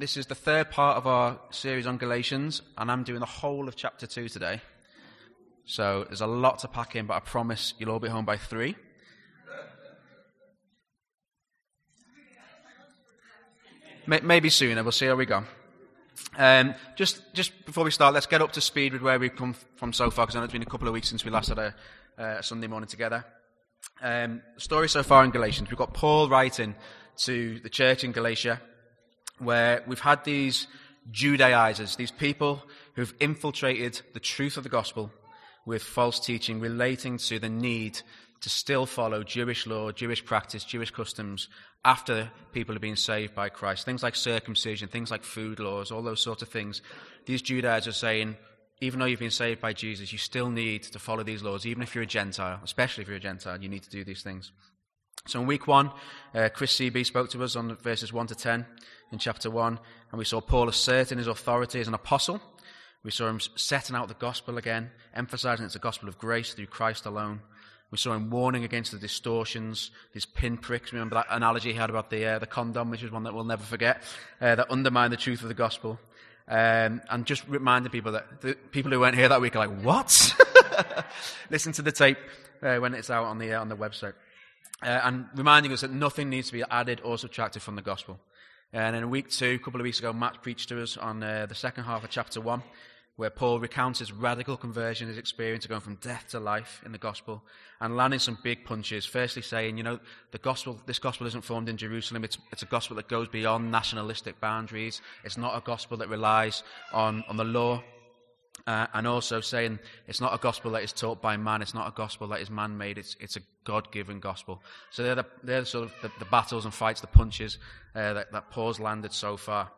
this is the third part of our series on Galatians, and I'm doing the whole of chapter 2 today. So there's a lot to pack in, but I promise you'll all be home by 3. Maybe sooner. We'll see how we go. Um, just, just before we start, let's get up to speed with where we've come from so far, because I know it's been a couple of weeks since we last had a, uh, Sunday morning together. Um, story so far in Galatians, we've got Paul writing to the church in Galatia, where we've had these Judaizers, these people who've infiltrated the truth of the gospel with false teaching relating to the need to still follow Jewish law, Jewish practice, Jewish customs after people have been saved by Christ. Things like circumcision, things like food laws, all those sorts of things. These Judaizers are saying, even though you've been saved by Jesus, you still need to follow these laws, even if you're a Gentile, especially if you're a Gentile, you need to do these things. So in week one, uh, Chris Seaby spoke to us on verses 1 to 10 in chapter 1, and we saw Paul asserting his authority as an apostle. We saw him setting out the gospel again, emphasizing it's a gospel of grace through Christ alone. We saw him warning against the distortions, his pinpricks. Remember that analogy he had about the, uh, the condom, which is one that we'll never forget, uh, that undermined the truth of the gospel. Um, and just reminding people that the people who weren't here that week are like, what? Listen to the tape uh, when it's out on the, uh, on the website. Uh, and reminding us that nothing needs to be added or subtracted from the gospel. And in week two, a couple of weeks ago, Matt preached to us on uh, the second half of chapter one, where Paul recounts his radical conversion, his experience of going from death to life in the gospel, and landing some big punches. Firstly, saying, you know, the gospel, this gospel isn't formed in Jerusalem. It's, it's a gospel that goes beyond nationalistic boundaries. It's not a gospel that relies on, on the law. Uh, and also saying it's not a gospel that is taught by man, it's not a gospel that is man made, it's, it's a God given gospel. So they're, the, they're sort of the, the, battles and fights, the punches uh, that, that Paul's landed so far.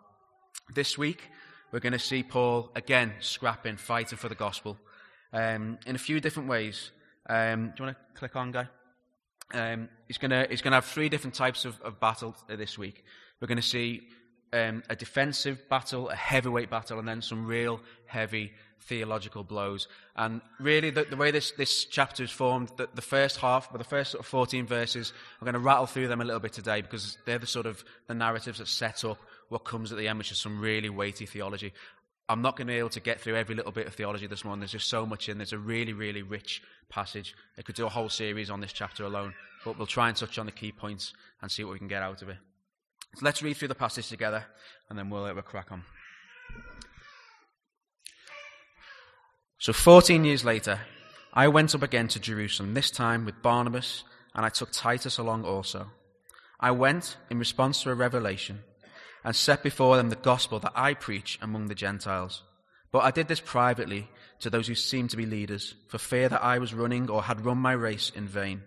This week, we're going to see Paul again scrapping, fighting for the gospel um, in a few different ways. Um, do you want to click on, Guy? Um, he's going to he's to have three different types of, of battle this week. We're going to see um, a defensive battle, a heavyweight battle, and then some real heavy theological blows. And really, the, the way this, this chapter is formed, the, the first half, the first sort of 14 verses, I'm going to rattle through them a little bit today because they're the sort of the narratives that set up what comes at the end, which is some really weighty theology. I'm not going to be able to get through every little bit of theology this morning. There's just so much in. There's a really, really rich passage. I could do a whole series on this chapter alone, but we'll try and touch on the key points and see what we can get out of it. So let's read through the passage together, and then we'll, uh, we'll crack on. So 14 years later, I went up again to Jerusalem, this time with Barnabas, and I took Titus along also. I went in response to a revelation and set before them the gospel that I preach among the Gentiles. But I did this privately to those who seemed to be leaders, for fear that I was running or had run my race in vain.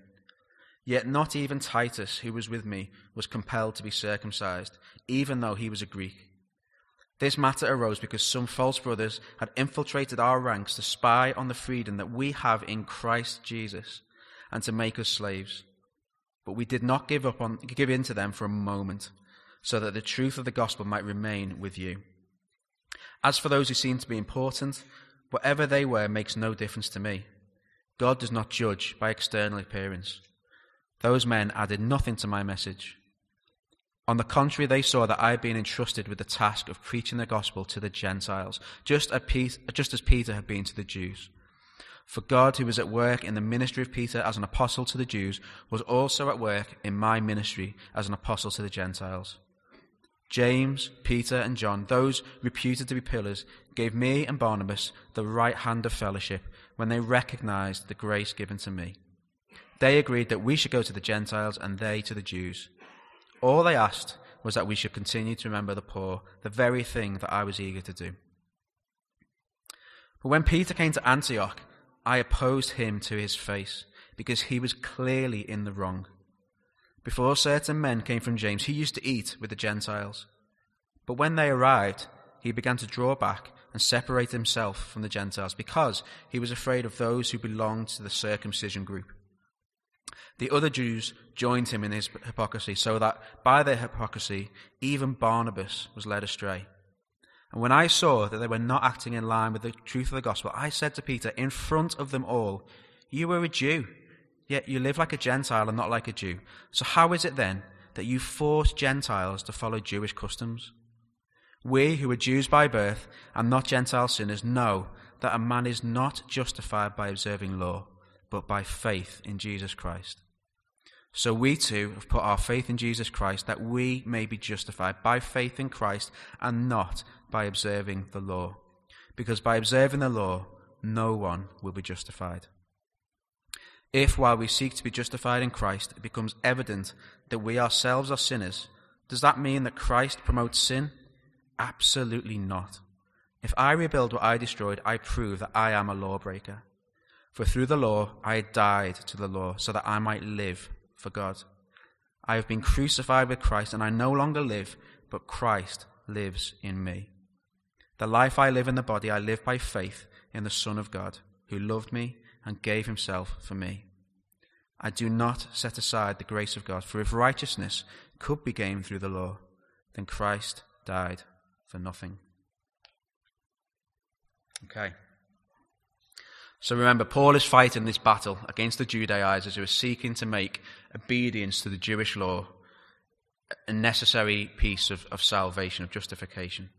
Yet not even Titus, who was with me, was compelled to be circumcised, even though he was a Greek. This matter arose because some false brothers had infiltrated our ranks to spy on the freedom that we have in Christ Jesus and to make us slaves. But we did not give up on, give in to them for a moment, so that the truth of the gospel might remain with you. As for those who seem to be important, whatever they were makes no difference to me. God does not judge by external appearance. Those men added nothing to my message. On the contrary, they saw that I had been entrusted with the task of preaching the gospel to the Gentiles, just as Peter, had been to the Jews. For God, who was at work in the ministry of Peter as an apostle to the Jews, was also at work in my ministry as an apostle to the Gentiles. James, Peter, and John, those reputed to be pillars, gave me and Barnabas the right hand of fellowship when they recognized the grace given to me. They agreed that we should go to the Gentiles and they to the Jews. All they asked was that we should continue to remember the poor, the very thing that I was eager to do. But when Peter came to Antioch, I opposed him to his face, because he was clearly in the wrong. Before certain men came from James, he used to eat with the Gentiles. But when they arrived, he began to draw back and separate himself from the Gentiles, because he was afraid of those who belonged to the circumcision group. The other Jews joined him in his hypocrisy, so that by their hypocrisy, even Barnabas was led astray. And when I saw that they were not acting in line with the truth of the gospel, I said to Peter, in front of them all, You are a Jew, yet you live like a Gentile and not like a Jew. So how is it then that you force Gentiles to follow Jewish customs? We who are Jews by birth and not Gentile sinners know that a man is not justified by observing law, but by faith in Jesus Christ. So we too have put our faith in Jesus Christ that we may be justified by faith in Christ and not by observing the law. Because by observing the law, no one will be justified. If, while we seek to be justified in Christ, it becomes evident that we ourselves are sinners, does that mean that Christ promotes sin? Absolutely not. If I rebuild what I destroyed, I prove that I am a lawbreaker. For through the law I died to the law so that I might live for God. I have been crucified with Christ, and I no longer live, but Christ lives in me. The life I live in the body, I live by faith in the Son of God, who loved me and gave himself for me. I do not set aside the grace of God, for if righteousness could be gained through the law, then Christ died for nothing. Okay. So remember, Paul is fighting this battle against the Judaizers who are seeking to make obedience to the Jewish law a necessary piece of, of salvation, of justification.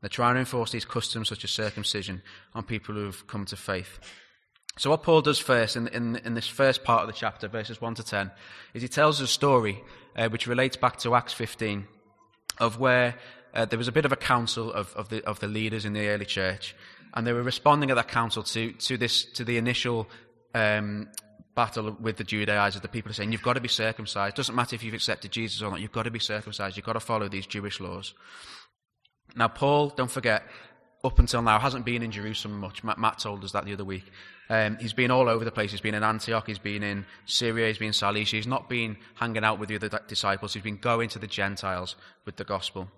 They're trying to enforce these customs, such as circumcision, on people who've come to faith. So, what Paul does first in, in, in this first part of the chapter, verses 1 to 10, is he tells a story uh, which relates back to Acts 15 of where uh, there was a bit of a council of, of, the, of the leaders in the early church, and they were responding at that council to, to, this, to the initial um, battle with the Judaizers. The people are saying, You've got to be circumcised. Doesn't matter if you've accepted Jesus or not, you've got to be circumcised. You've got to follow these Jewish laws. Now, Paul, don't forget, up until now, hasn't been in Jerusalem much. Matt, told us that the other week. Um, he's been all over the place. He's been in Antioch, he's been in Syria, he's been in Cilicia. He's not been hanging out with the other disciples. He's been going to the Gentiles with the gospel.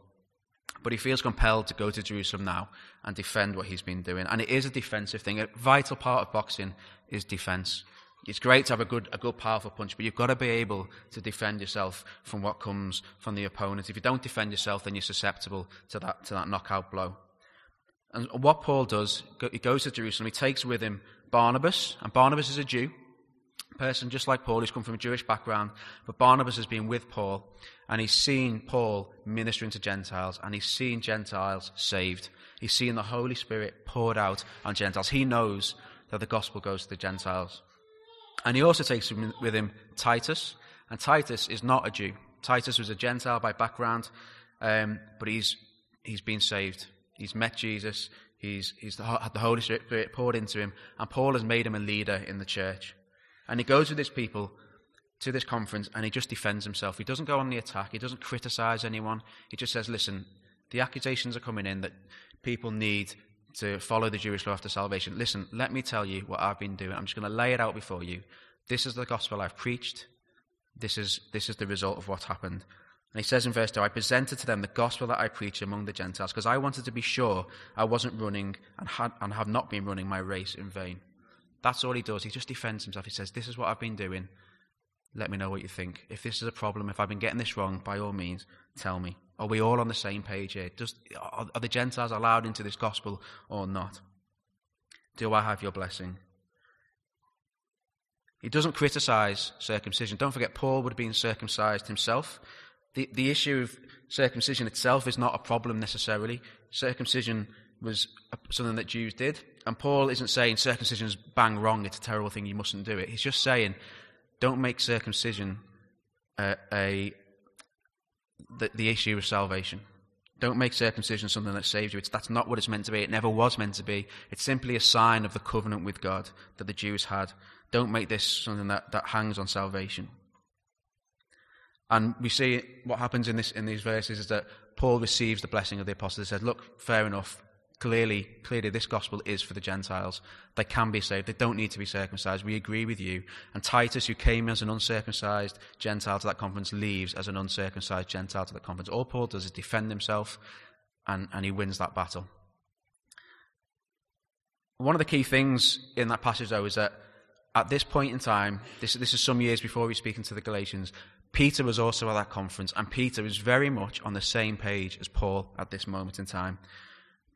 But he feels compelled to go to Jerusalem now and defend what he's been doing. And it is a defensive thing. A vital part of boxing is defense. It's great to have a good, a good, powerful punch, but you've got to be able to defend yourself from what comes from the opponent. If you don't defend yourself, then you're susceptible to that, to that knockout blow. And what Paul does, he goes to Jerusalem, he takes with him Barnabas, and Barnabas is a Jew, person just like Paul, who's come from a Jewish background, but Barnabas has been with Paul, and he's seen Paul ministering to Gentiles, and he's seen Gentiles saved. He's seen the Holy Spirit poured out on Gentiles. He knows that the gospel goes to the Gentiles. And he also takes with him Titus, and Titus is not a Jew. Titus was a Gentile by background, um, but he's, he's been saved. He's met Jesus. He's, he's had the Holy Spirit poured into him, and Paul has made him a leader in the church. And he goes with his people to this conference and he just defends himself. He doesn't go on the attack, he doesn't criticize anyone. He just says, Listen, the accusations are coming in that people need to follow the Jewish law after salvation. Listen, let me tell you what I've been doing. I'm just going to lay it out before you. This is the gospel I've preached. This is, this is the result of what happened. And he says in verse 2 I presented to them the gospel that I preach among the Gentiles because I wanted to be sure I wasn't running and, had, and have not been running my race in vain. That's all he does. He just defends himself. He says, This is what I've been doing. Let me know what you think. If this is a problem, if I've been getting this wrong, by all means, tell me. Are we all on the same page here? Does, are, the Gentiles allowed into this gospel or not? Do I have your blessing? He doesn't criticize circumcision. Don't forget, Paul would have been circumcised himself. The, the issue of circumcision itself is not a problem necessarily. Circumcision was something that Jews did. And Paul isn't saying circumcision is bang wrong, it's a terrible thing, you mustn't do it. He's just saying, don't make circumcision a, a the, the, issue of salvation. Don't make circumcision something that saves you. It's, that's not what it's meant to be. It never was meant to be. It's simply a sign of the covenant with God that the Jews had. Don't make this something that, that hangs on salvation. And we see what happens in, this, in these verses is that Paul receives the blessing of the apostles. He said, Look, fair enough. Clearly, clearly, this gospel is for the Gentiles. They can be saved. They don't need to be circumcised. We agree with you. And Titus, who came as an uncircumcised Gentile to that conference, leaves as an uncircumcised Gentile to that conference. All Paul does is defend himself, and, and he wins that battle. One of the key things in that passage, though, is that at this point in time, this, this is some years before he's speaking to the Galatians, Peter was also at that conference, and Peter is very much on the same page as Paul at this moment in time.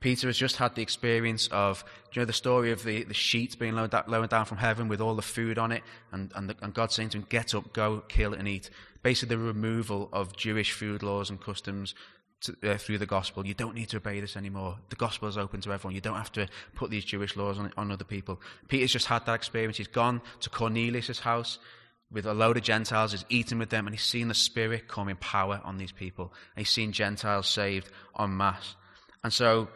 Peter has just had the experience of, you know, the story of the, the sheet being lowered, lowered down from heaven with all the food on it, and, and, the, and God saying to him, Get up, go, kill, and eat. Basically, the removal of Jewish food laws and customs, to, uh, through the gospel. You don't need to obey this anymore. The gospel is open to everyone. You don't have to put these Jewish laws on, on other people. Peter's just had that experience. He's gone to Cornelius' house with a load of Gentiles, he's eaten with them, and he's seen the Spirit come in power on these people. And he's seen Gentiles saved en masse. And so,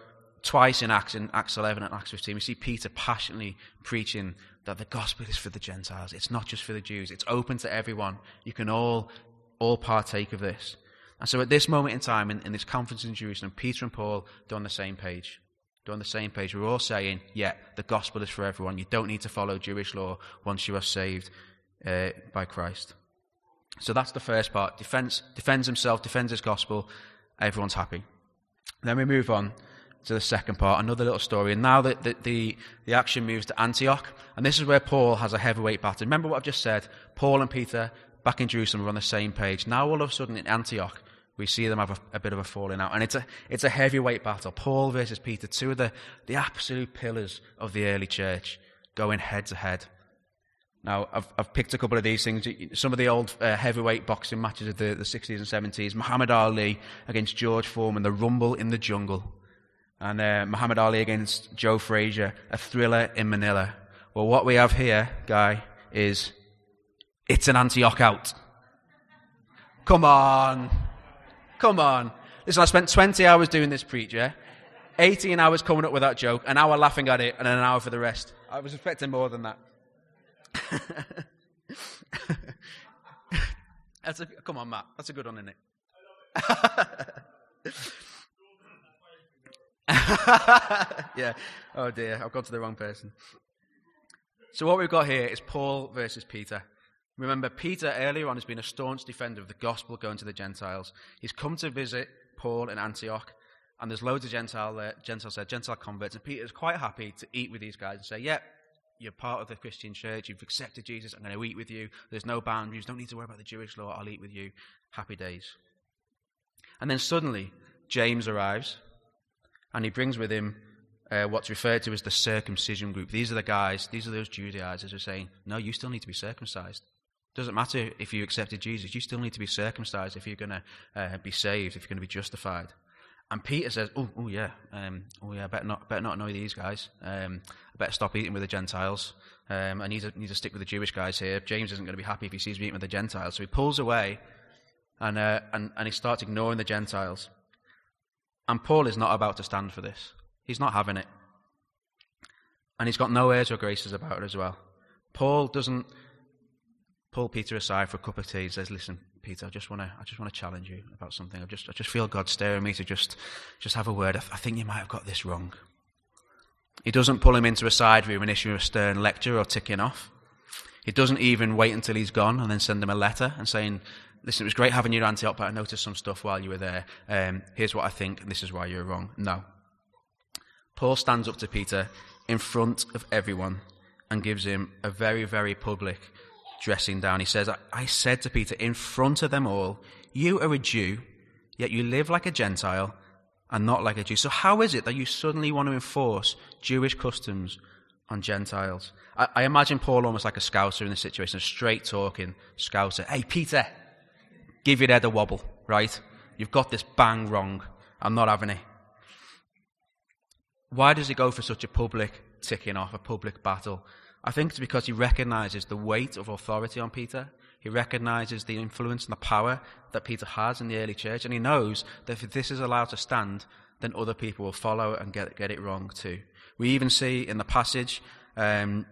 twice in Acts, in Acts 11 and Acts 15, we see Peter passionately preaching that the gospel is for the Gentiles. It's not just for the Jews. It's open to everyone. You can all, all partake of this. And so at this moment in time, in, in this conference in Jerusalem, Peter and Paul are on the same page. They're on the same page. We're all saying, yeah, the gospel is for everyone. You don't need to follow Jewish law once you are saved uh, by Christ. So that's the first part. Defense, defends himself, defends his gospel. Everyone's happy. Then we move on to the second part, another little story. And now the, the, the, the, action moves to Antioch. And this is where Paul has a heavyweight battle. Remember what I've just said? Paul and Peter back in Jerusalem are on the same page. Now all of a sudden in Antioch, we see them have a, a, bit of a falling out. And it's a, it's a heavyweight battle. Paul versus Peter, two of the, the absolute pillars of the early church, going head to head. Now, I've, I've picked a couple of these things. Some of the old uh, heavyweight boxing matches of the, the 60s and 70s. Muhammad Ali against George Foreman, the Rumble in the Jungle. And uh, Muhammad Ali against Joe Frazier, a thriller in Manila. Well, what we have here, Guy, is it's an Antioch out. Come on. Come on. Listen, I spent 20 hours doing this preacher, 18 hours coming up with that joke, an hour laughing at it, and an hour for the rest. I was expecting more than that. That's a, come on, Matt. That's a good one, isn't it? yeah. Oh dear, I've gone to the wrong person. So what we've got here is Paul versus Peter. Remember, Peter earlier on has been a staunch defender of the gospel going to the Gentiles. He's come to visit Paul in Antioch, and there's loads of Gentile uh, Gentiles there, Gentile converts, and Peter's quite happy to eat with these guys and say, "Yeah, you're part of the Christian church. You've accepted Jesus. I'm going to eat with you. There's no boundaries. Don't need to worry about the Jewish law. I'll eat with you. Happy days." And then suddenly, James arrives, and he brings with him uh, what's referred to as the circumcision group. These are the guys, these are those Judaizers who are saying, no, you still need to be circumcised. Doesn't matter if you accepted Jesus, you still need to be circumcised if you're going to uh, be saved, if you're going to be justified. And Peter says, "Oh, oh yeah, um, oh yeah, better not, better not annoy these guys. Um, I better stop eating with the Gentiles. Um, I need to, need to stick with the Jewish guys here. James isn't going to be happy if he sees me eating with the Gentiles, so he pulls away, and uh, and and he starts ignoring the Gentiles. And Paul is not about to stand for this. He's not having it, and he's got no airs or graces about it as well. Paul doesn't pull Peter aside for a cup of tea and says, Listen, Peter, I just want to, I just want to challenge you about something. I just, I just feel God staring me to just, just have a word. I, I think you might have got this wrong. He doesn't pull him into a side room and issue a stern lecture or ticking off. He doesn't even wait until he's gone and then send him a letter and saying, listen, it was great having you at Antioch, but I noticed some stuff while you were there. Um, here's what I think, and this is why you're wrong. No. Paul stands up to Peter in front of everyone and gives him a very, very public dressing down. He says, I said to Peter in front of them all, You are a Jew, yet you live like a Gentile and not like a Jew. So, how is it that you suddenly want to enforce Jewish customs on Gentiles? I, I imagine Paul almost like a scouser in this situation, a straight talking scouser. Hey, Peter, give your head a wobble, right? You've got this bang wrong. I'm not having it. Why does he go for such a public ticking off, a public battle? I think it's because he recognizes the weight of authority on Peter. He recognizes the influence and the power that Peter has in the early church, and he knows that if this is allowed to stand, then other people will follow and get, get it wrong too. We even see in the passage um,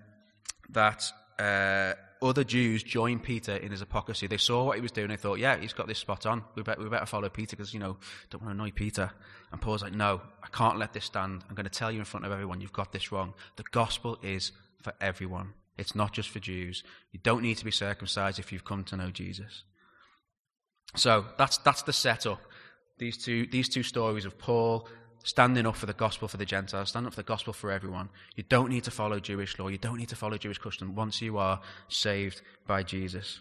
that uh, other Jews joined Peter in his hypocrisy. They saw what he was doing. They thought, yeah, he's got this spot on. We better, we better follow Peter because, you know, don't want to annoy Peter. And Paul's like, no, I can't let this stand. I'm going to tell you in front of everyone, you've got this wrong. The gospel is for everyone. It's not just for Jews. You don't need to be circumcised if you've come to know Jesus. So that's, that's the setup. These two, these two stories of Paul standing up for the gospel for the Gentiles, standing up for the gospel for everyone. You don't need to follow Jewish law. You don't need to follow Jewish custom once you are saved by Jesus.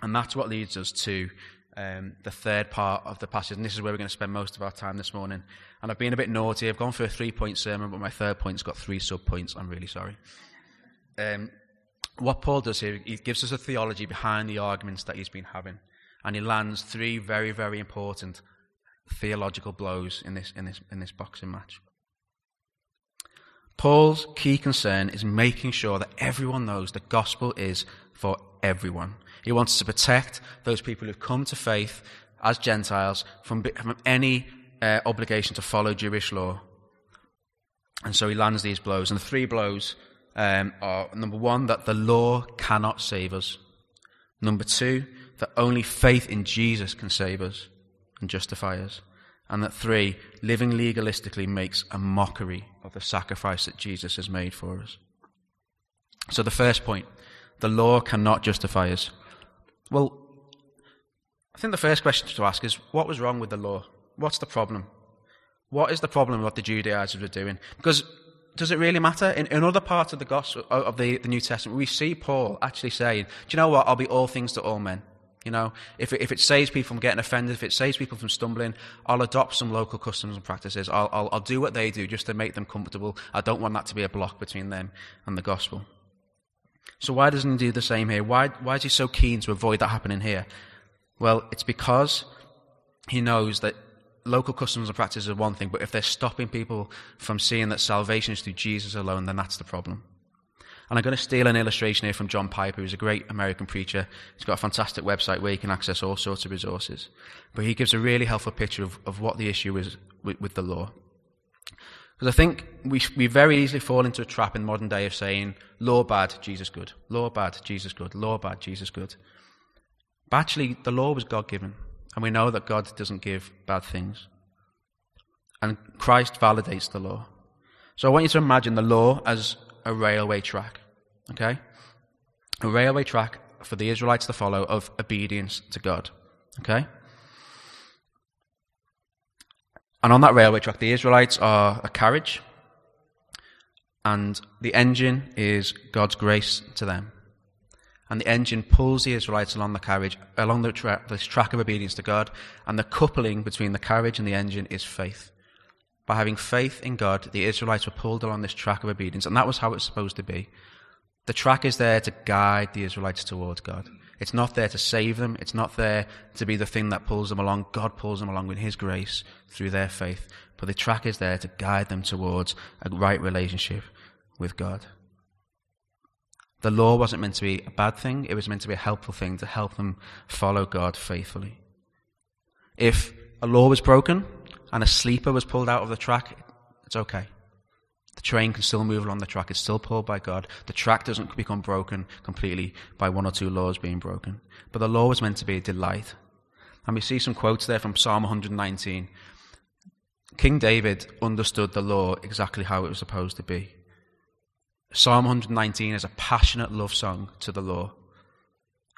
And that's what leads us to um, the third part of the passage. And this is where we're going to spend most of our time this morning. And I've been a bit naughty. I've gone for a three point sermon, but my third point's got three sub points. I'm really sorry um, what Paul does here, he gives us a theology behind the arguments that he's been having. And he lands three very, very important theological blows in this, in this, in this boxing match. Paul's key concern is making sure that everyone knows the gospel is for everyone. He wants to protect those people who've come to faith as Gentiles from, from any uh, obligation to follow Jewish law. And so he lands these blows. And the three blows um, are number one, that the law cannot save us. Number two, that only faith in Jesus can save us and justify us. And that three, living legalistically makes a mockery of the sacrifice that Jesus has made for us. So the first point, the law cannot justify us. Well, I think the first question to ask is what was wrong with the law? What's the problem? What is the problem with what the Judaizers were doing? Because does it really matter? In, in other parts of the gospel of the, the New Testament, we see Paul actually saying, "Do you know what? I'll be all things to all men." You know, if it, if it saves people from getting offended, if it saves people from stumbling, I'll adopt some local customs and practices. I'll, I'll, I'll do what they do just to make them comfortable. I don't want that to be a block between them and the gospel. So why doesn't he do the same here? Why, why is he so keen to avoid that happening here? Well, it's because he knows that local customs and practices are one thing, but if they're stopping people from seeing that salvation is through Jesus alone, then that's the problem. And I'm going to steal an illustration here from John Piper, who's a great American preacher. He's got a fantastic website where you can access all sorts of resources. But he gives a really helpful picture of, of what the issue is with, with the law. Because I think we, we very easily fall into a trap in modern day of saying, law bad, Jesus good. Law bad, Jesus good. Law bad, Jesus good. But actually, the law was God given. And we know that God doesn't give bad things. And Christ validates the law. So I want you to imagine the law as a railway track. Okay? A railway track for the Israelites to follow of obedience to God. Okay? And on that railway track, the Israelites are a carriage, and the engine is God's grace to them and the engine pulls the Israelites along the carriage, along the tra- this track of obedience to God, and the coupling between the carriage and the engine is faith. By having faith in God, the Israelites were pulled along this track of obedience, and that was how it's supposed to be. The track is there to guide the Israelites towards God. It's not there to save them. It's not there to be the thing that pulls them along. God pulls them along with His grace through their faith. But the track is there to guide them towards a right relationship with God. The law wasn't meant to be a bad thing, it was meant to be a helpful thing to help them follow God faithfully. If a law was broken and a sleeper was pulled out of the track, it's okay. The train can still move along the track. It's still pulled by God. The track doesn't become broken completely by one or two laws being broken. But the law was meant to be a delight. And we see some quotes there from Psalm 119. King David understood the law exactly how it was supposed to be. Psalm 119 is a passionate love song to the law.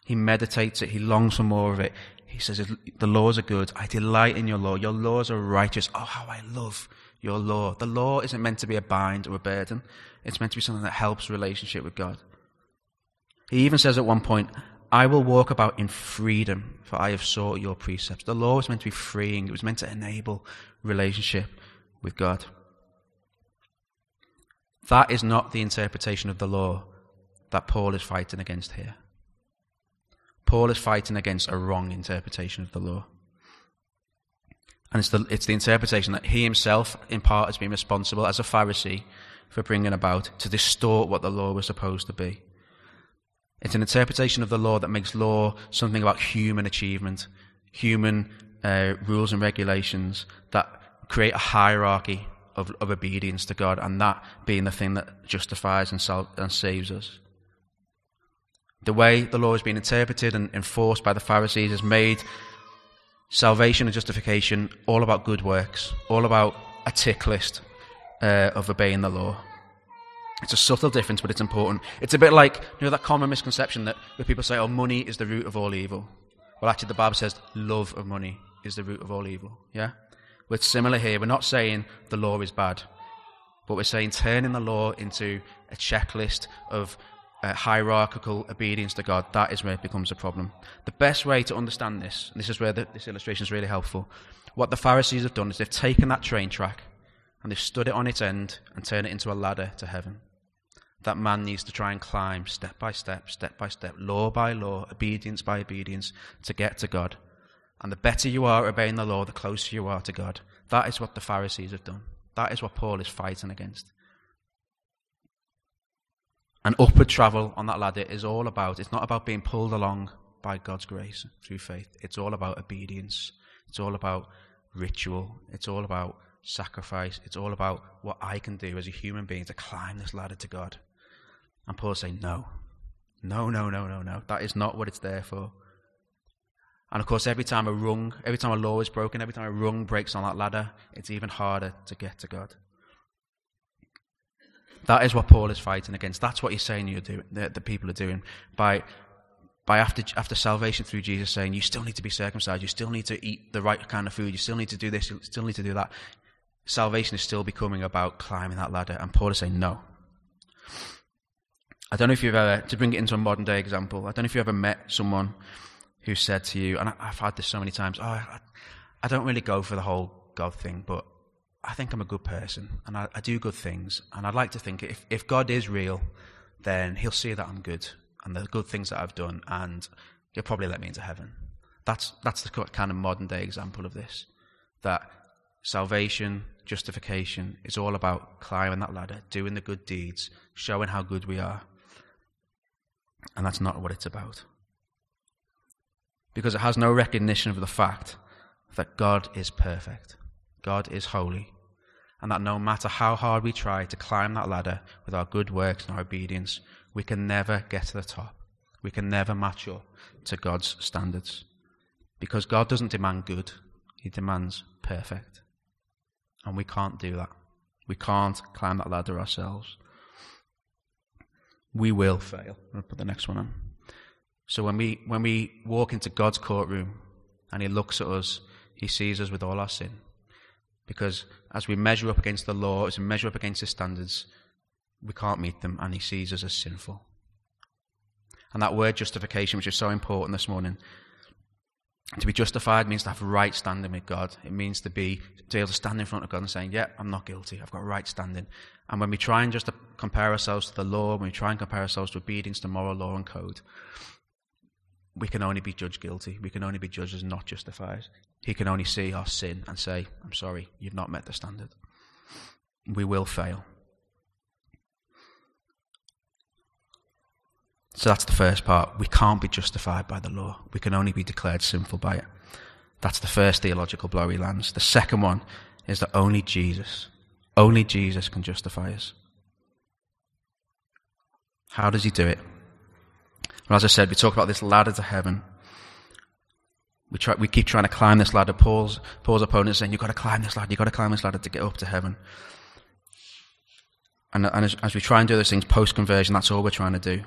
He meditates it, he longs for more of it. He says, The laws are good. I delight in your law. Your laws are righteous. Oh, how I love your law. The law isn't meant to be a bind or a burden, it's meant to be something that helps relationship with God. He even says at one point, I will walk about in freedom, for I have sought your precepts. The law was meant to be freeing, it was meant to enable relationship with God. That is not the interpretation of the law that Paul is fighting against here. Paul is fighting against a wrong interpretation of the law. And it's the, it's the interpretation that he himself, in part, has been responsible as a Pharisee for bringing about to distort what the law was supposed to be. It's an interpretation of the law that makes law something about human achievement, human uh, rules and regulations that create a hierarchy of, of obedience to God, and that being the thing that justifies and, sal- and saves us. The way the law has been interpreted and enforced by the Pharisees has made salvation and justification all about good works, all about a tick list uh, of obeying the law. It's a subtle difference, but it's important. It's a bit like you know that common misconception that where people say, "Oh, money is the root of all evil." Well, actually, the Bible says love of money is the root of all evil. Yeah, we're similar here. We're not saying the law is bad, but we're saying turning the law into a checklist of uh, hierarchical obedience to God, that is where it becomes a problem. The best way to understand this, and this is where the, this illustration is really helpful, what the Pharisees have done is they've taken that train track and they've stood it on its end and turned it into a ladder to heaven. That man needs to try and climb step by step, step by step, law by law, obedience by obedience to get to God. And the better you are obeying the law, the closer you are to God. That is what the Pharisees have done. That is what Paul is fighting against. And upward travel on that ladder is all about, it's not about being pulled along by God's grace through faith. It's all about obedience. It's all about ritual. It's all about sacrifice. It's all about what I can do as a human being to climb this ladder to God. And Paul's saying, no. No, no, no, no, no. That is not what it's there for. And of course, every time a rung, every time a law is broken, every time a rung breaks on that ladder, it's even harder to get to God. That is what Paul is fighting against. That's what he's saying you're doing, the, the people are doing by by after after salvation through Jesus saying you still need to be circumcised, you still need to eat the right kind of food, you still need to do this, you still need to do that. Salvation is still becoming about climbing that ladder, and Paul is saying no. I don't know if you've ever to bring it into a modern day example. I don't know if you've ever met someone who said to you, and I, have had this so many times. Oh, I, I don't really go for the whole God thing, but I think I'm a good person and I, I, do good things. And I'd like to think if, if God is real, then he'll see that I'm good and the good things that I've done and he'll probably let me into heaven. That's, that's the kind of modern day example of this. That salvation, justification is all about climbing that ladder, doing the good deeds, showing how good we are. And that's not what it's about. Because it has no recognition of the fact that God is perfect. God is holy and that no matter how hard we try to climb that ladder with our good works and our obedience, we can never get to the top. We can never match up to God's standards. Because God doesn't demand good, He demands perfect. And we can't do that. We can't climb that ladder ourselves. We will fail. I'll put the next one on. So when we, when we walk into God's courtroom and He looks at us, He sees us with all our sin. Because as we measure up against the law, as we measure up against his standards, we can't meet them, and he sees us as sinful. And that word justification, which is so important this morning, to be justified means to have right standing with God. It means to be to be able to stand in front of God and saying, "Yeah, I'm not guilty. I've got right standing." And when we try and just compare ourselves to the law, when we try and compare ourselves to obedience to moral law and code, we can only be judged guilty. We can only be judged as not justified. He can only see our sin and say, I'm sorry, you've not met the standard. We will fail. So that's the first part. We can't be justified by the law. We can only be declared sinful by it. That's the first theological blow he lands. The second one is that only Jesus, only Jesus can justify us. How does he do it? As I said, we talk about this ladder to heaven. We, try, we keep trying to climb this ladder. Paul's, Paul's opponent saying, You've got to climb this ladder, you've got to climb this ladder to get up to heaven. And, and as, as we try and do those things post conversion, that's all we're trying to do.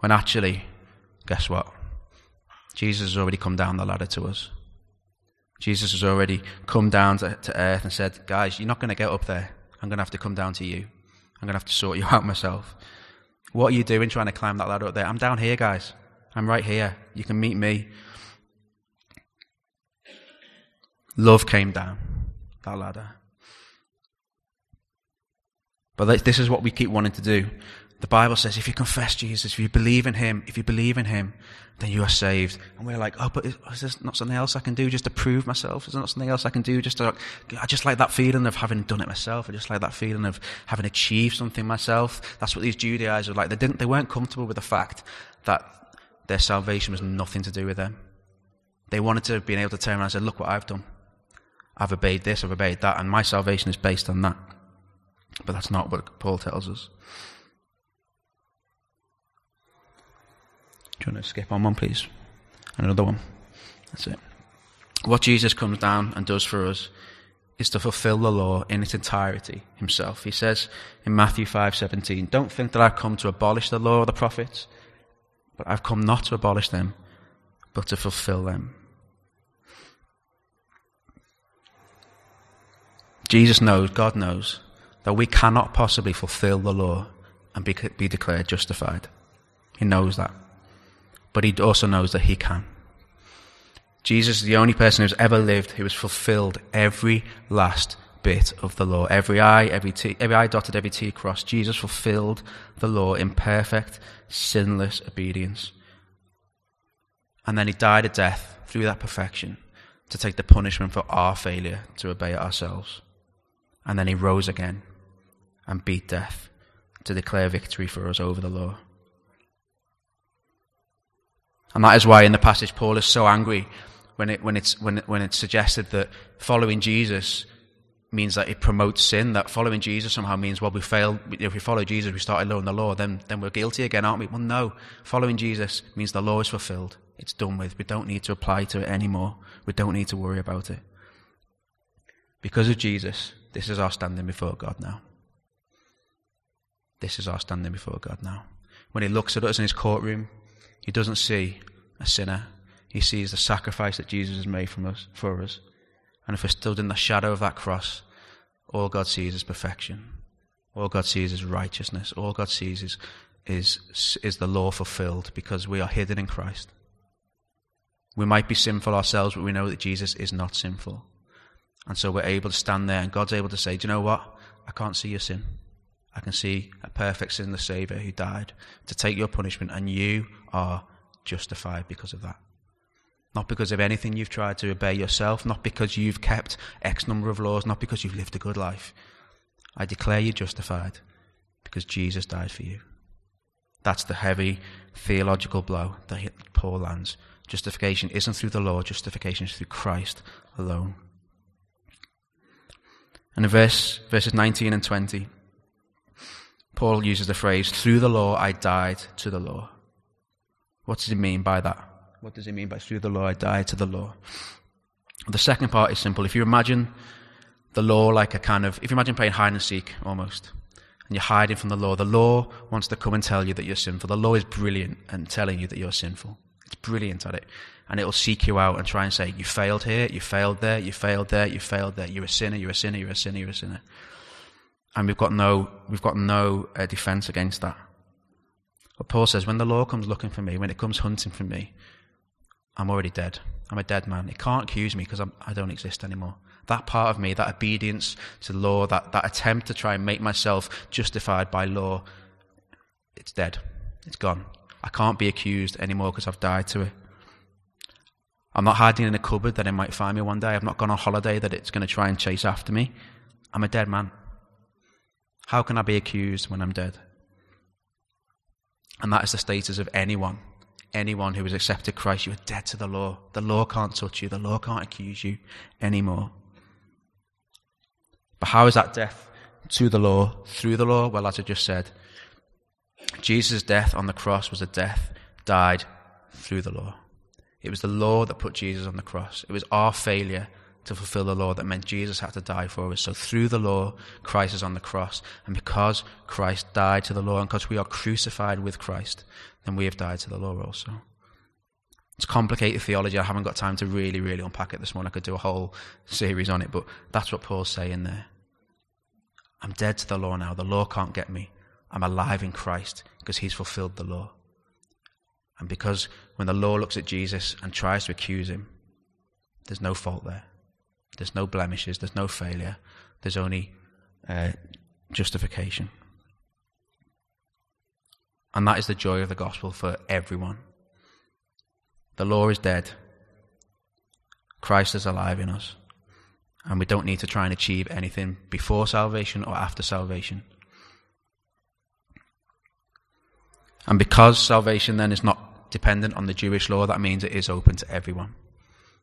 When actually, guess what? Jesus has already come down the ladder to us. Jesus has already come down to, to earth and said, Guys, you're not going to get up there. I'm going to have to come down to you. I'm going to have to sort you out myself. What are you doing trying to climb that ladder up there? I'm down here, guys. I'm right here. You can meet me. Love came down that ladder. But this is what we keep wanting to do. The Bible says if you confess Jesus, if you believe in Him, if you believe in Him, then you are saved. And we're like, oh, but is, is there not something else I can do just to prove myself? Is there not something else I can do just to, I just like that feeling of having done it myself. I just like that feeling of having achieved something myself. That's what these Judaizers were like. They didn't, they weren't comfortable with the fact that their salvation was nothing to do with them. They wanted to be able to turn around and say, look what I've done. I've obeyed this, I've obeyed that, and my salvation is based on that. But that's not what Paul tells us. Do you want to skip on one, please? Another one. That's it. What Jesus comes down and does for us is to fulfill the law in its entirety himself. He says in Matthew 5:17, "Don't think that I've come to abolish the law or the prophets, but I've come not to abolish them, but to fulfill them." Jesus knows, God knows, that we cannot possibly fulfill the law and be, be declared justified. He knows that. But he also knows that he can. Jesus is the only person who's ever lived who has fulfilled every last bit of the law. Every I, every T, every I dotted, every T crossed. Jesus fulfilled the law in perfect, sinless obedience. And then he died a death through that perfection to take the punishment for our failure to obey it ourselves. And then he rose again and beat death to declare victory for us over the law. And that is why in the passage Paul is so angry when, it, when, it's, when, when it's suggested that following Jesus means that it promotes sin, that following Jesus somehow means, well, we failed. If we follow Jesus, we started knowing the law, then, then we're guilty again, aren't we? Well, no. Following Jesus means the law is fulfilled. It's done with. We don't need to apply to it anymore. We don't need to worry about it. Because of Jesus, this is our standing before God now. This is our standing before God now. When he looks at us in his courtroom, he doesn't see a sinner. He sees the sacrifice that Jesus has made from us, for us. And if we're stood in the shadow of that cross, all God sees is perfection. All God sees is righteousness. All God sees is, is, is the law fulfilled because we are hidden in Christ. We might be sinful ourselves, but we know that Jesus is not sinful. And so we're able to stand there and God's able to say, Do you know what? I can't see your sin. I can see a perfect sinless Saviour who died to take your punishment, and you are justified because of that. Not because of anything you've tried to obey yourself, not because you've kept X number of laws, not because you've lived a good life. I declare you justified because Jesus died for you. That's the heavy theological blow that Paul lands. Justification isn't through the law, justification is through Christ alone. And in verse, verses 19 and 20, Paul uses the phrase, through the law I died to the law. What does he mean by that? What does he mean by through the law I died to the law? The second part is simple. If you imagine the law like a kind of, if you imagine playing hide and seek almost, and you're hiding from the law, the law wants to come and tell you that you're sinful. The law is brilliant at telling you that you're sinful. It's brilliant at it. And it'll seek you out and try and say, you failed here, you failed there, you failed there, you failed there. You're a sinner, you're a sinner, you're a sinner, you're a sinner. And we've got no, we've got no uh, defense against that. But Paul says, when the law comes looking for me, when it comes hunting for me, I'm already dead. I'm a dead man. It can't accuse me because I don't exist anymore. That part of me, that obedience to law, that, that attempt to try and make myself justified by law, it's dead. It's gone. I can't be accused anymore because I've died to it. I'm not hiding in a cupboard that it might find me one day. I've not gone on holiday that it's going to try and chase after me. I'm a dead man. How can I be accused when I'm dead? And that is the status of anyone. Anyone who has accepted Christ, you are dead to the law. The law can't touch you. The law can't accuse you anymore. But how is that death to the law, through the law? Well, as I just said, Jesus' death on the cross was a death died through the law. It was the law that put Jesus on the cross. It was our failure to fulfill the law that meant Jesus had to die for us. So through the law, Christ is on the cross. And because Christ died to the law and because we are crucified with Christ, then we have died to the law also. It's complicated theology. I haven't got time to really, really unpack it this morning. I could do a whole series on it, but that's what Paul's saying there. I'm dead to the law now. The law can't get me. I'm alive in Christ because he's fulfilled the law. And because when the law looks at Jesus and tries to accuse him, there's no fault there. There's no blemishes, there's no failure, there's only uh, justification. And that is the joy of the gospel for everyone. The law is dead, Christ is alive in us. And we don't need to try and achieve anything before salvation or after salvation. And because salvation then is not dependent on the Jewish law, that means it is open to everyone.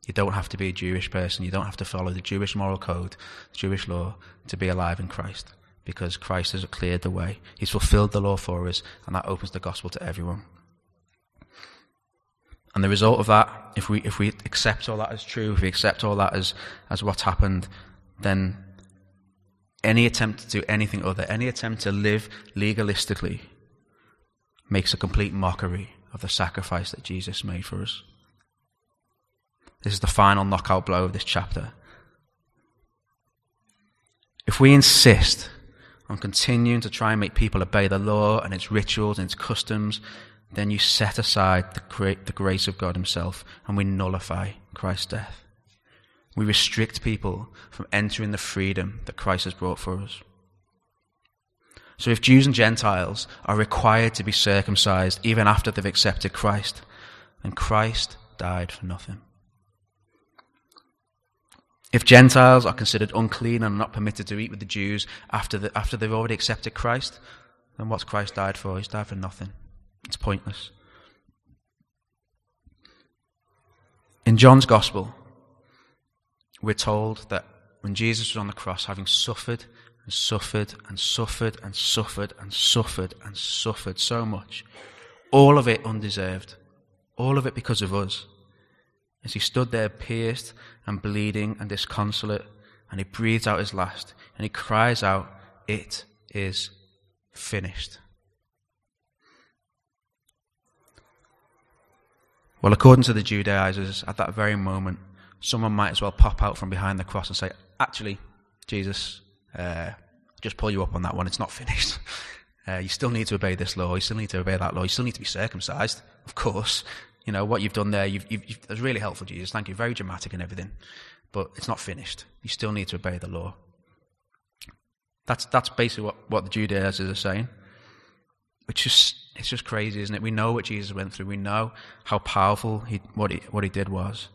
You don't have to be a Jewish person. You don't have to follow the Jewish moral code, the Jewish law, to be alive in Christ. Because Christ has cleared the way. He's fulfilled the law for us, and that opens the gospel to everyone. And the result of that, if we, if we accept all that as true, if we accept all that as, as what's happened, then any attempt to do anything other, any attempt to live legalistically, makes a complete mockery of the sacrifice that Jesus made for us. This is the final knockout blow of this chapter. If we insist on continuing to try and make people obey the law and its rituals and its customs, then you set aside the, the grace of God Himself and we nullify Christ's death. We restrict people from entering the freedom that Christ has brought for us. So if Jews and Gentiles are required to be circumcised even after they've accepted Christ, then Christ died for nothing. If Gentiles are considered unclean and not permitted to eat with the Jews after, the, after they've already accepted Christ, then what's Christ died for? He's died for nothing. It's pointless. In John's Gospel, we're told that when Jesus was on the cross, having suffered and suffered and suffered and suffered and suffered and suffered so much, all of it undeserved, all of it because of us, as he stood there pierced and bleeding and disconsolate, and he breathes out his last, and he cries out, It is finished. Well, according to the Judaizers, at that very moment, someone might as well pop out from behind the cross and say, Actually, Jesus, uh, just pull you up on that one. It's not finished. Uh, you still need to obey this law. You still need to obey that law. You still need to be circumcised, of course. You know, what you've done there, you've, you've, you've, really helpful, Jesus. Thank you. Very dramatic and everything. But it's not finished. You still need to obey the law. That's, that's basically what, what the Judaizers are saying. Which is, it's just crazy, isn't it? We know what Jesus went through. We know how powerful he, what, he, what he did was.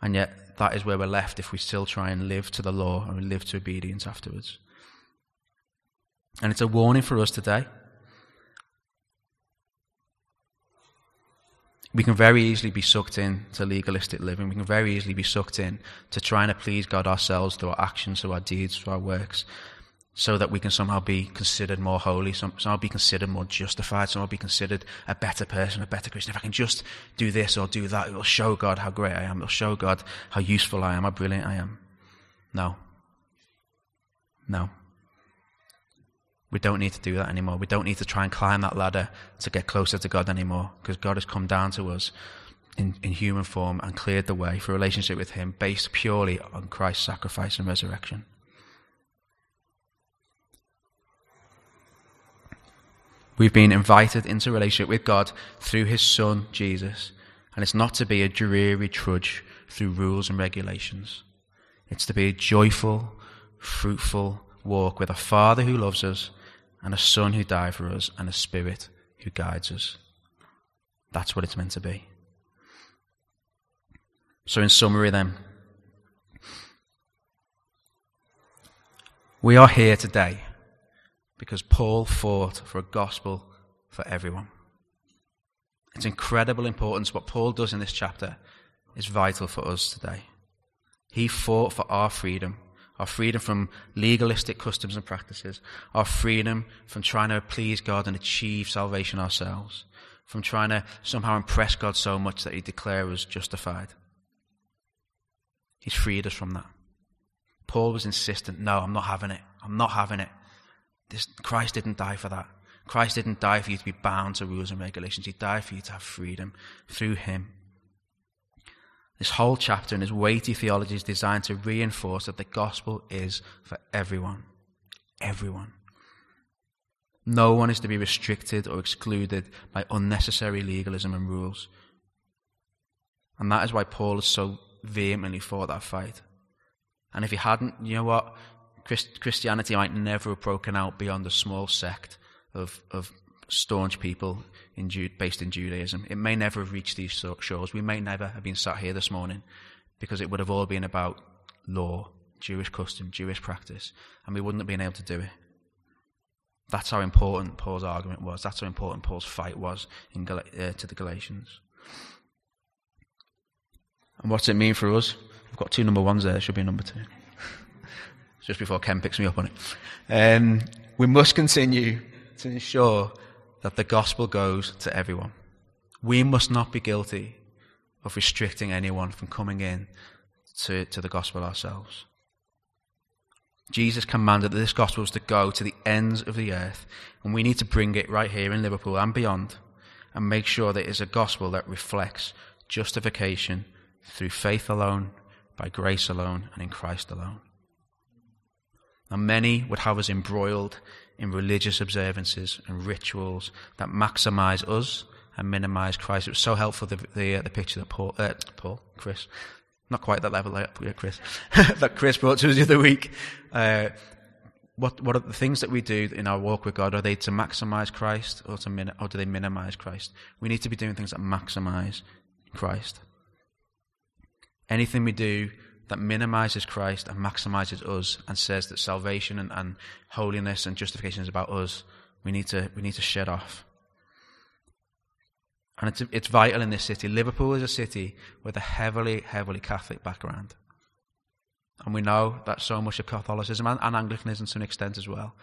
And yet, that is where we're left if we still try and live to the law and we live to obedience afterwards. And it's a warning for us today. We can very easily be sucked in to legalistic living. We can very easily be sucked in to trying to please God ourselves through our actions, through our deeds, through our works, so that we can somehow be considered more holy, somehow be considered more justified, somehow be considered a better person, a better Christian. If I can just do this or do that, it will show God how great I am. It will show God how useful I am, how brilliant I am. No. No. We don't need to do that anymore. We don't need to try and climb that ladder to get closer to God anymore because God has come down to us in, in human form and cleared the way for a relationship with Him based purely on Christ's sacrifice and resurrection. We've been invited into relationship with God through His Son, Jesus. And it's not to be a dreary trudge through rules and regulations. It's to be a joyful, fruitful walk with a Father who loves us and a Son who died for us, and a Spirit who guides us. That's what it's meant to be. So, in summary, then, we are here today because Paul fought for a gospel for everyone. It's incredible importance. What Paul does in this chapter is vital for us today. He fought for our freedom our freedom from legalistic customs and practices, our freedom from trying to please God and achieve salvation ourselves, from trying to somehow impress God so much that He declares us justified. He's freed us from that. Paul was insistent, no, I'm not having it. I'm not having it. This, Christ didn't die for that. Christ didn't die for you to be bound to rules and regulations. He died for you to have freedom through Him. This whole chapter and its weighty theology is designed to reinforce that the gospel is for everyone. Everyone. No one is to be restricted or excluded by unnecessary legalism and rules. And that is why Paul has so vehemently fought that fight. And if he hadn't, you know what? Christianity might never have broken out beyond a small sect of, of staunch people in based in Judaism. It may never have reached these shores. We may never have been sat here this morning because it would have all been about law, Jewish custom, Jewish practice, and we wouldn't have been able to do it. That's how important Paul's argument was. That's how important Paul's fight was Gal- uh, to the Galatians. And what's it mean for us? We've got two number ones there. There should be a number two. Just before Ken picks me up on it. Um, we must continue to ensure that the gospel goes to everyone. We must not be guilty of restricting anyone from coming in to, to the gospel ourselves. Jesus commanded that this gospel was to go to the ends of the earth, and we need to bring it right here in Liverpool and beyond, and make sure that it's a gospel that reflects justification through faith alone, by grace alone, and in Christ alone. And many would have us embroiled in religious observances and rituals that maximize us and minimize Christ. It was so helpful, the, the, uh, the picture that Paul, uh, Paul, Chris, not quite that level, uh, Chris, that Chris brought to us the other week. Uh, what, what are the things that we do in our walk with God? Are they to maximize Christ or, to min- or do they minimize Christ? We need to be doing things that maximize Christ. Anything we do that minimizes Christ and maximizes us and says that salvation and, and holiness and justification is about us, we need to, we need to shed off. And it's, it's vital in this city. Liverpool is a city with a heavily, heavily Catholic background. And we know that so much of Catholicism and, and Anglicanism to an extent as well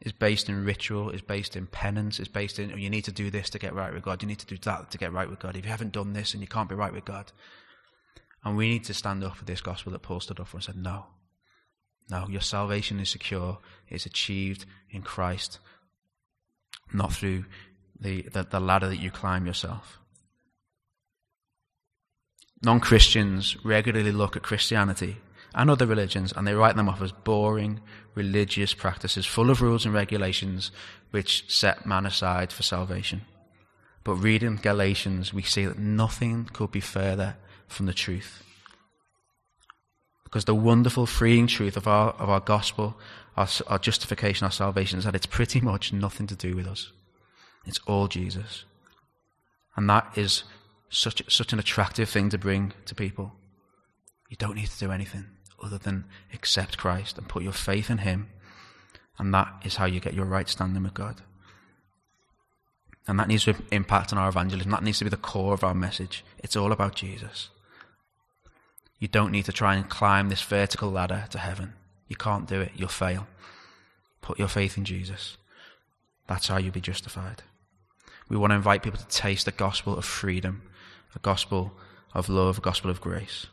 is based in ritual, is based in penance, is based in oh, you need to do this to get right with God, you need to do that to get right with God. If you haven't done this and you can't be right with God. And we need to stand up for this gospel that Paul stood up for and said, No. No, your salvation is secure, it's achieved in Christ, not through the, the, the ladder that you climb yourself. Non Christians regularly look at Christianity and other religions and they write them off as boring religious practices full of rules and regulations which set man aside for salvation. But reading Galatians, we see that nothing could be further from the truth. Because the wonderful, freeing truth of our, of our gospel, our, our justification, our salvation, is that it's pretty much nothing to do with us. It's all Jesus. And that is such, such an attractive thing to bring to people. You don't need to do anything other than accept Christ and put your faith in Him. And that is how you get your right standing with God. And that needs to impact on our evangelism. That needs to be the core of our message. It's all about Jesus. You don't need to try and climb this vertical ladder to heaven. You can't do it. You'll fail. Put your faith in Jesus. That's how you'll be justified. We want to invite people to taste the gospel of freedom, a gospel of love, a gospel of grace.